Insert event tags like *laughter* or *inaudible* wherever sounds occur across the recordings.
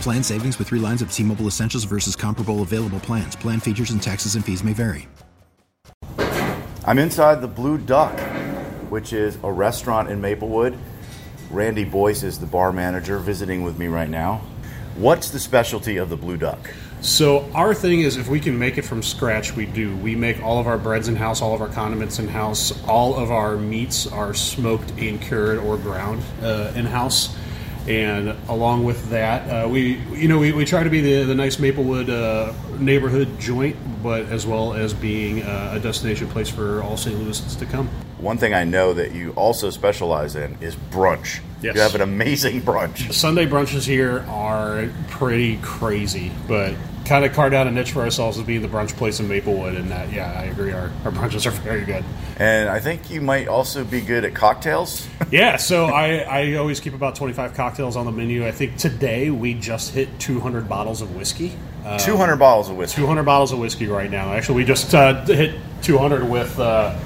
Plan savings with three lines of T Mobile Essentials versus comparable available plans. Plan features and taxes and fees may vary. I'm inside the Blue Duck, which is a restaurant in Maplewood. Randy Boyce is the bar manager visiting with me right now. What's the specialty of the Blue Duck? So our thing is, if we can make it from scratch, we do. We make all of our breads in house, all of our condiments in house, all of our meats are smoked and cured or ground uh, in house. And along with that, uh, we you know we, we try to be the, the nice Maplewood uh, neighborhood joint, but as well as being uh, a destination place for all St. Louisans to come. One thing I know that you also specialize in is brunch. Yes. You have an amazing brunch. Sunday brunches here are pretty crazy, but kind of carved out a niche for ourselves as being the brunch place in Maplewood, and that yeah, I agree. Our, our brunches are very good. And I think you might also be good at cocktails. *laughs* Yeah, so I, I always keep about 25 cocktails on the menu. I think today we just hit 200 bottles of whiskey. Uh, 200 bottles of whiskey. 200 bottles of whiskey right now. Actually, we just uh, hit 200 with uh,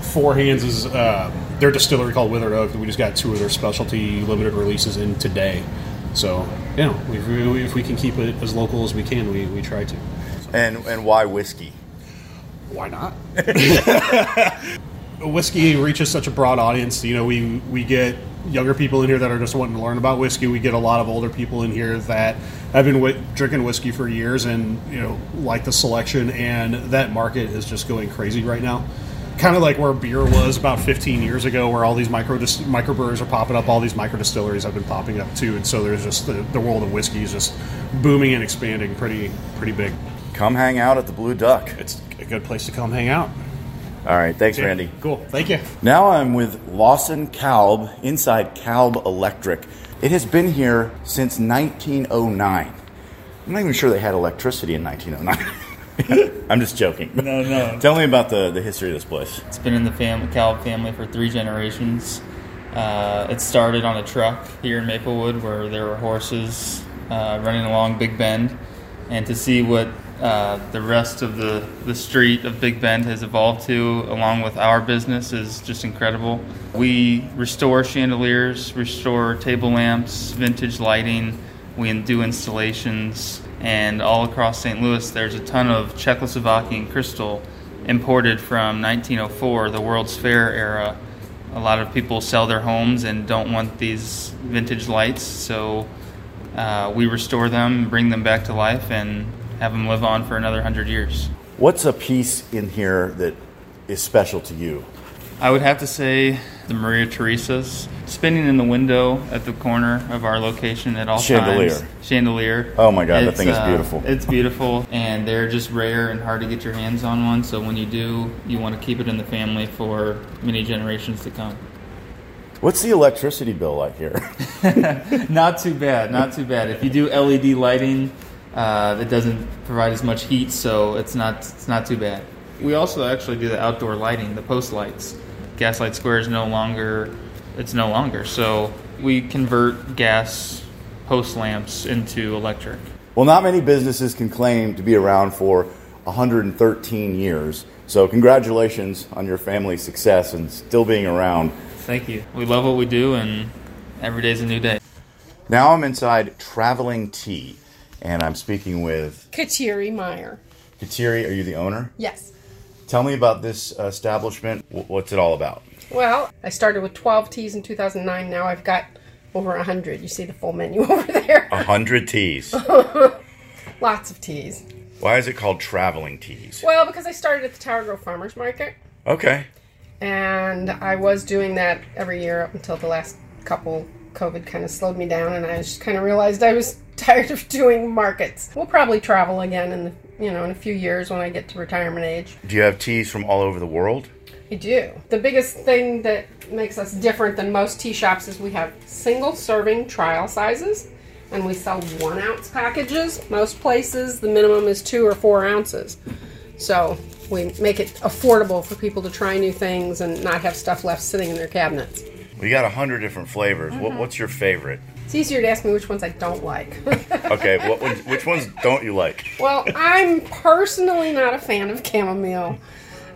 Four Hands is uh, their distillery called Withered Oak. We just got two of their specialty limited releases in today. So, you know, if we, if we can keep it as local as we can, we, we try to. And and why whiskey? Why not? *laughs* whiskey reaches such a broad audience. You know, we we get younger people in here that are just wanting to learn about whiskey. We get a lot of older people in here that have been drinking whiskey for years and you know like the selection. And that market is just going crazy right now. Kind of like where beer was about 15 years ago, where all these micro dis- microbrewers are popping up, all these micro distilleries have been popping up too, and so there's just the, the world of whiskey is just booming and expanding pretty pretty big. Come hang out at the Blue Duck. It's a good place to come hang out. All right, thanks, Randy. Cool, thank you. Now I'm with Lawson Kalb inside Kalb Electric. It has been here since 1909. I'm not even sure they had electricity in 1909. *laughs* *laughs* I'm just joking. No, no. *laughs* Tell me about the, the history of this place. It's been in the fam- Kalb family for three generations. Uh, it started on a truck here in Maplewood where there were horses uh, running along Big Bend. And to see what uh, the rest of the, the street of Big Bend has evolved to, along with our business, is just incredible. We restore chandeliers, restore table lamps, vintage lighting. We do installations, and all across St. Louis, there's a ton of Czechoslovakian crystal imported from 1904, the World's Fair era. A lot of people sell their homes and don't want these vintage lights, so uh, we restore them, bring them back to life, and have them live on for another hundred years. What's a piece in here that is special to you? I would have to say the Maria Theresa's spinning in the window at the corner of our location at all Chandelier. times. Chandelier. Oh my God, that thing is uh, beautiful. It's beautiful, and they're just rare and hard to get your hands on one. So when you do, you want to keep it in the family for many generations to come. What's the electricity bill like here? *laughs* *laughs* Not too bad, not too bad. If you do LED lighting, uh, that doesn't provide as much heat, so it's not it's not too bad. We also actually do the outdoor lighting, the post lights. Gaslight Square is no longer it's no longer. So we convert gas post lamps into electric. well, not many businesses can claim to be around for 113 years. So, congratulations on your family's success and still being around. Thank you. We love what we do, and every day's a new day. Now I'm inside Traveling Tea, and I'm speaking with Kateri Meyer. Kateri. Are you the owner? Yes. Tell me about this establishment. What's it all about? Well, I started with 12 teas in 2009. Now I've got over a hundred. You see the full menu *laughs* over there. A hundred teas. *laughs* Lots of teas. Why is it called traveling teas? Well, because I started at the Tower Grove Farmers Market, Okay. and I was doing that every year up until the last couple. COVID kind of slowed me down, and I just kind of realized I was *laughs* tired of doing markets. We'll probably travel again in the, you know in a few years when I get to retirement age. Do you have teas from all over the world? I do. The biggest thing that makes us different than most tea shops is we have single serving trial sizes and we sell one ounce packages. Most places, the minimum is two or four ounces. So we make it affordable for people to try new things and not have stuff left sitting in their cabinets. We got a hundred different flavors. Mm-hmm. what's your favorite? It's easier to ask me which ones I don't like. *laughs* Okay, what ones, which ones don't you like? well, I'm personally not a fan of chamomile.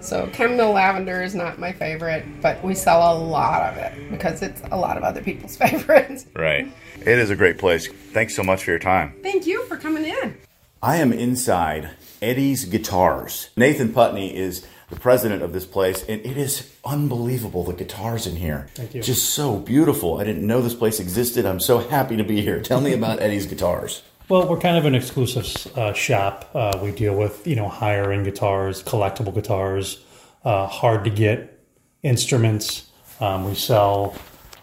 So chamomile lavender is not my favorite, but we sell a lot of it because it's a lot of other people's *laughs* favorites. Right. It is a great place. Thanks so much for your time. Thank you for coming in. I am inside Eddie's Guitars. Nathan Putney is the president of this place, and it is unbelievable the guitars in here. Thank you. Just so beautiful. I didn't know this place existed. I'm so happy to be here. Tell me about Eddie's Guitars. Well, we're kind of an exclusive uh, shop. Uh, we deal with you know higher end guitars, collectible guitars, uh, hard to get instruments. Um, we sell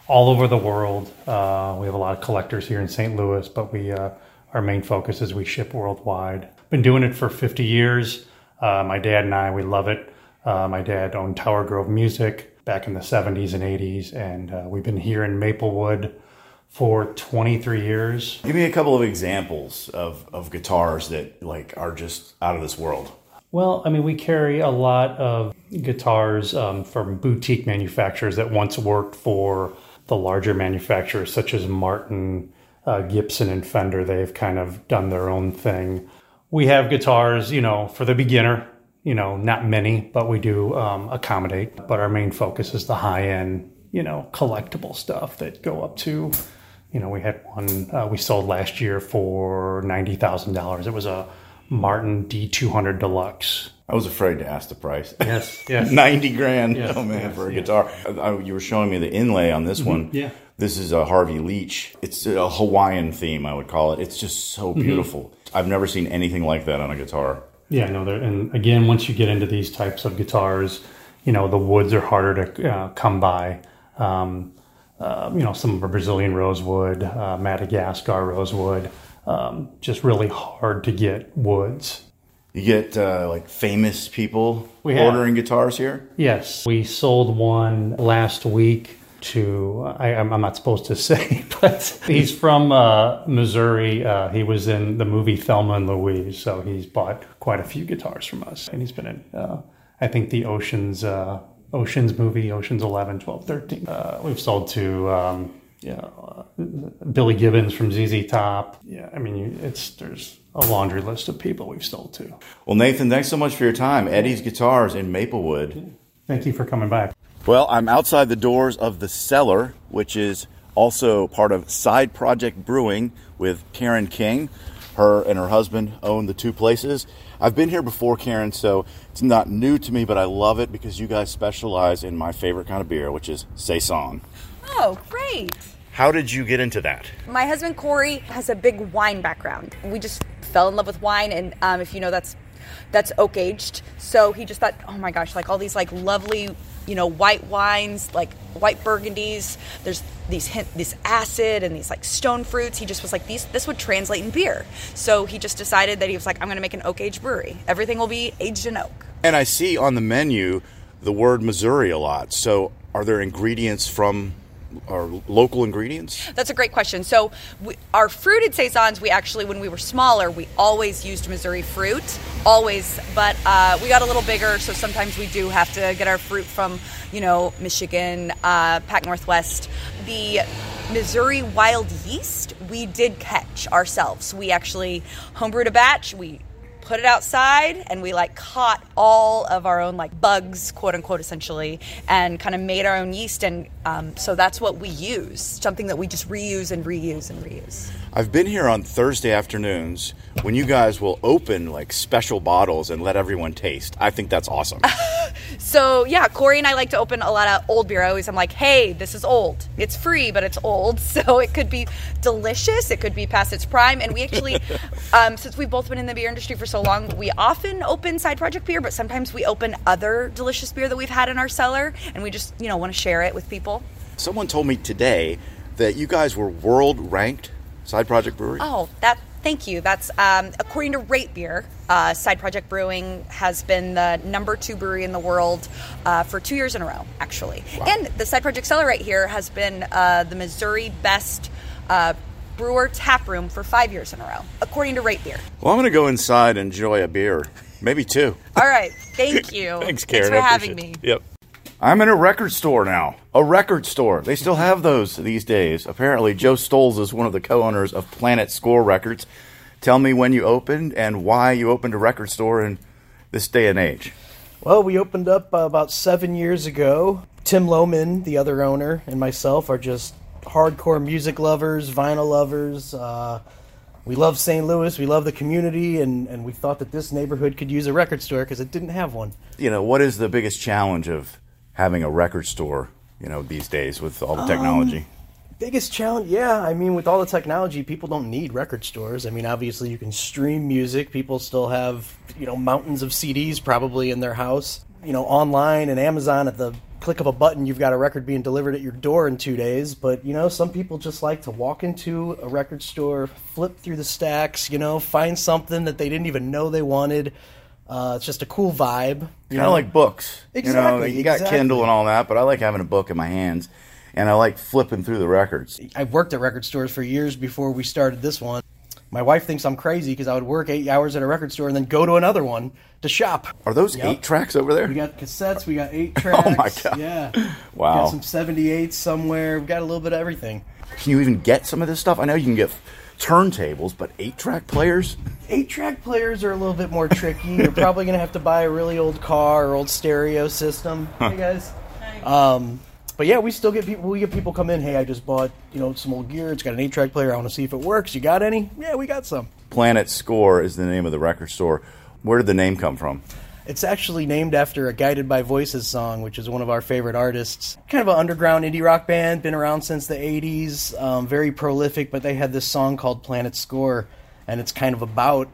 all over the world. Uh, we have a lot of collectors here in St. Louis, but we uh, our main focus is we ship worldwide. Been doing it for 50 years. Uh, my dad and I, we love it. Uh, my dad owned Tower Grove Music back in the 70s and 80s, and uh, we've been here in Maplewood for 23 years. Give me a couple of examples of, of guitars that like are just out of this world. Well, I mean, we carry a lot of guitars um, from boutique manufacturers that once worked for the larger manufacturers, such as Martin, uh, Gibson, and Fender. They've kind of done their own thing. We have guitars, you know, for the beginner, you know, not many, but we do um, accommodate. But our main focus is the high end, you know, collectible stuff that go up to, you know, we had one uh, we sold last year for $90,000. It was a Martin D200 Deluxe. I was afraid to ask the price. Yes, yes. *laughs* 90 grand. Yes, oh man, yes, for a yes. guitar. I, you were showing me the inlay on this one. Mm-hmm. yeah. This is a Harvey Leach. It's a Hawaiian theme, I would call it. It's just so Mm-hmm. beautiful. I've never seen anything like that on a guitar. Yeah, no, and again, once you get into these types of guitars, you know, the woods are harder to uh, come by. Um, uh, you know, some of our Brazilian rosewood, uh, Madagascar rosewood, um, just really hard to get woods. You get uh, like famous people We have. ordering guitars here. Yes, we sold one last week to I, I'm I'm not supposed to *laughs* say, but he's from uh, Missouri. Uh, he was in the movie Thelma and Louise, so he's bought quite a few guitars from us, and he's been in uh, I think the Oceans uh, Oceans movie, Oceans 11, 12, 13. Uh, we've sold to. Um, yeah, uh, Billy Gibbons from ZZ Top. Yeah, I mean, it's there's a laundry list of people we've sold to. Well, Nathan, thanks so much for your time. Eddie's Guitars in Maplewood. Thank you for coming by. Well, I'm outside the doors of the cellar, which is also part of Side Project Brewing with Karen King. Her and her husband own the two places. I've been here before, Karen, so it's not new to me, but I love it because you guys specialize in my favorite kind of beer, which is Saison. Oh, great. How did you get into that? My husband Corey has a big wine background. We just fell in love with wine, and um, if you know, that's that's oak aged. So he just thought, oh my gosh, like all these like lovely, you know, white wines, like white burgundies. There's these hint, this acid and these like stone fruits. He just was like, these this would translate in beer. So he just decided that he was like, I'm going to make an oak aged brewery. Everything will be aged in oak. And I see on the menu the word Missouri a lot. So are there ingredients from our local ingredients? That's a great question. So, we, our fruited saisons, we actually, when we were smaller, we always used Missouri fruit, always. But uh, we got a little bigger, so sometimes we do have to get our fruit from, you know, Michigan, uh, Pac Northwest. The Missouri wild yeast, we did catch ourselves. We actually homebrewed a batch. We put it outside and we like caught all of our own like bugs quote unquote essentially and kind of made our own yeast and um, so that's what we use something that we just reuse and reuse and reuse I've been here on Thursday afternoons when you guys will open like special bottles and let everyone taste. I think that's awesome. *laughs* So yeah, Corey and I like to open a lot of old beer. I always I'm like, hey, this is old. It's free, but it's old, *laughs* so it could be delicious. It could be past its prime. And we actually, *laughs* um, since we've both been in the beer industry for so long, we often open side project beer, but sometimes we open other delicious beer that we've had in our cellar, and we just you know want to share it with people. Someone told me today that you guys were world ranked side project brewery. Oh, that Thank you. That's um, according to Rate Beer. Uh, Side Project Brewing has been the number two brewery in the world uh, for two years in a row, actually. Wow. And the Side Project Cellar right here has been uh, the Missouri best uh, brewer tap room for five years in a row, according to Rate Beer. Well, I'm going to go inside and enjoy a beer, maybe two. All right. Thank *laughs* you. Thanks, Karen. Thanks for having me. Yep. I'm in a record store now. A record store. They still have those these days. Apparently, Joe Stolz is one of the co owners of Planet Score Records. Tell me when you opened and why you opened a record store in this day and age. Well, we opened up uh, about seven years ago. Tim Lohman, the other owner, and myself are just hardcore music lovers, vinyl lovers. Uh, we love St. Louis. We love the community, and, and we thought that this neighborhood could use a record store because it didn't have one. You know, what is the biggest challenge of having a record store, you know, these days with all the technology? Um, biggest challenge, yeah. I mean, with all the technology, people don't need record stores. I mean, obviously, you can stream music. People still have, you know, mountains of CDs probably in their house. You know, online and Amazon at the click of a button, you've got a record being delivered at your door in two days. But, you know, some people just like to walk into a record store, flip through the stacks, you know, find something that they didn't even know they wanted uh, it's just a cool vibe. Kind of like books. Exactly. You know, you got exactly. Kindle and all that, but I like having a book in my hands, and I like flipping through the records. I've worked at record stores for years before we started this one. My wife thinks I'm crazy because I would work eight hours at a record store and then go to another one to shop. Are those Yep. eight tracks over there? We got cassettes, we got eight tracks. *laughs* Oh my God. Yeah. *laughs* Wow. Got some 78s somewhere. We've got a little bit of everything. Can you even get some of this stuff? I know you can get turntables, but eight track players? Eight track players are a little bit more tricky. You're probably going to have to buy a really old car or old stereo system. Hey guys. Um, but yeah, we still get people. We get people come in. Hey, I just bought you know some old gear. It's got an eight track player. I want to see if it works. You got any? Yeah, we got some. Planet Score is the name of the record store. Where did the name come from? It's actually named after a Guided by Voices song, which is one of our favorite artists. Kind of an underground indie rock band, been around since the 80s, um, very prolific, but they had this song called Planet Score, and it's kind of about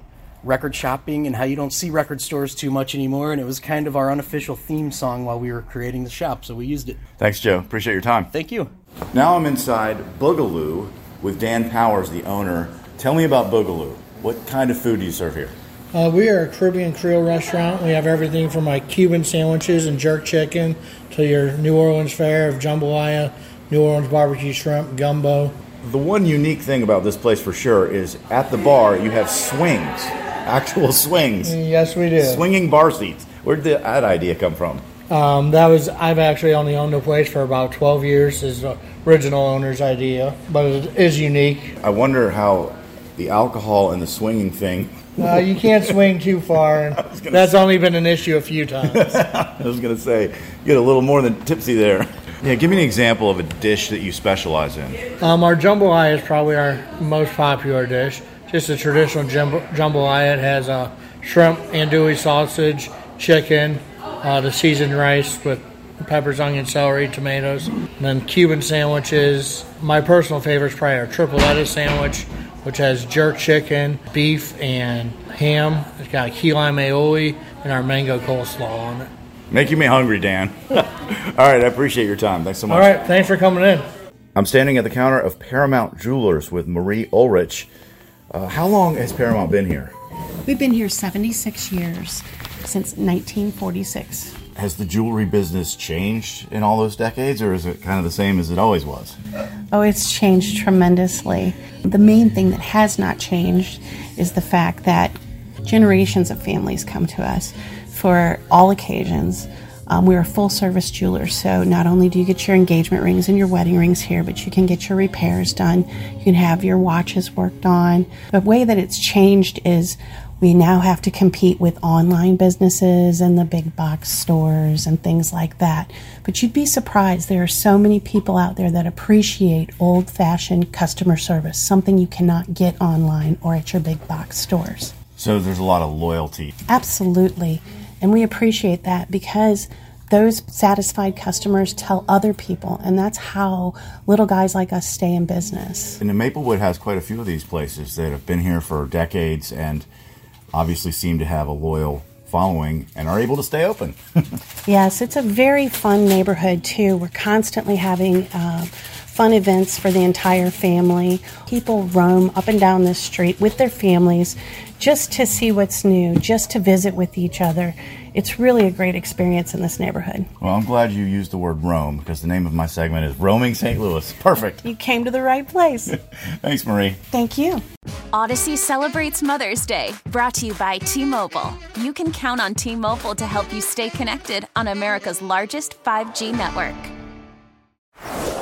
record shopping and how you don't see record stores too much anymore, and it was kind of our unofficial theme song while we were creating the shop, so we used it. Thanks, Joe. Appreciate your time. Thank you. Now I'm inside Boogaloo with Dan Powers, the owner. Tell me about Boogaloo. What kind of food do you serve here? Uh, we are a Caribbean Creole restaurant. We have everything from like Cuban sandwiches and jerk chicken to your New Orleans fare of jambalaya, New Orleans barbecue shrimp, gumbo. The one unique thing about this place for sure is at the bar you have swings, *laughs* actual swings, Yes, we do. swinging bar seats. Where did that idea come from? Um, that was I've actually only owned the place for about 12 years. Is the original owner's idea, but it is unique. I wonder how the alcohol and the swinging thing. Uh, you can't *laughs* swing too far, and that's only been an issue a few *laughs* times. I was going to say, you get a little more than tipsy there. Yeah, give me an example of a dish that you specialize in. Um, our jambalaya is probably our most popular dish. Just a traditional jamb- jambalaya. It has uh, shrimp, andouille sausage, chicken, uh, the seasoned rice with peppers, onion, celery, tomatoes, and then Cuban sandwiches. My personal favorite is probably our triple lettuce sandwich, which has jerk chicken, beef, and ham. It's got key lime aioli and our mango coleslaw on it. Making me hungry, Dan. *laughs* All right, I appreciate your time. Thanks so much. All right, thanks for coming in. I'm standing at the counter of Paramount Jewelers with Marie Ulrich. Uh, how long has Paramount been here? We've been here 76 years, since 1946. Has the jewelry business changed in all those decades, or is it kind of the same as it always was? Oh, it's changed tremendously. The main thing that has not changed is the fact that generations of families come to us for all occasions. Um, we're a full service jeweler, so not only do you get your engagement rings and your wedding rings here, but you can get your repairs done. You can have your watches worked on. The way that it's changed is we now have to compete with online businesses and the big box stores and things like that. But you'd be surprised. There are so many people out there that appreciate old fashioned customer service, something you cannot get online or at your big box stores. So there's a lot of loyalty. Absolutely. And we appreciate that because those satisfied customers tell other people, and that's how little guys like us stay in business. And Maplewood has quite a few of these places that have been here for decades and obviously seem to have a loyal following and are able to stay open. *laughs* yes, it's a very fun neighborhood too. We're constantly having uh, fun events for the entire family. People roam up and down this street with their families just to see what's new, just to visit with each other. It's really a great experience in this neighborhood. Well, I'm glad you used the word roam because the name of my segment is Roaming St. Louis. Perfect. You came to the right place. *laughs* Thanks, Marie. Thank you. Audacy celebrates Mother's Day, brought to you by T Mobile. You can count on T Mobile to help you stay connected on America's largest 5G network.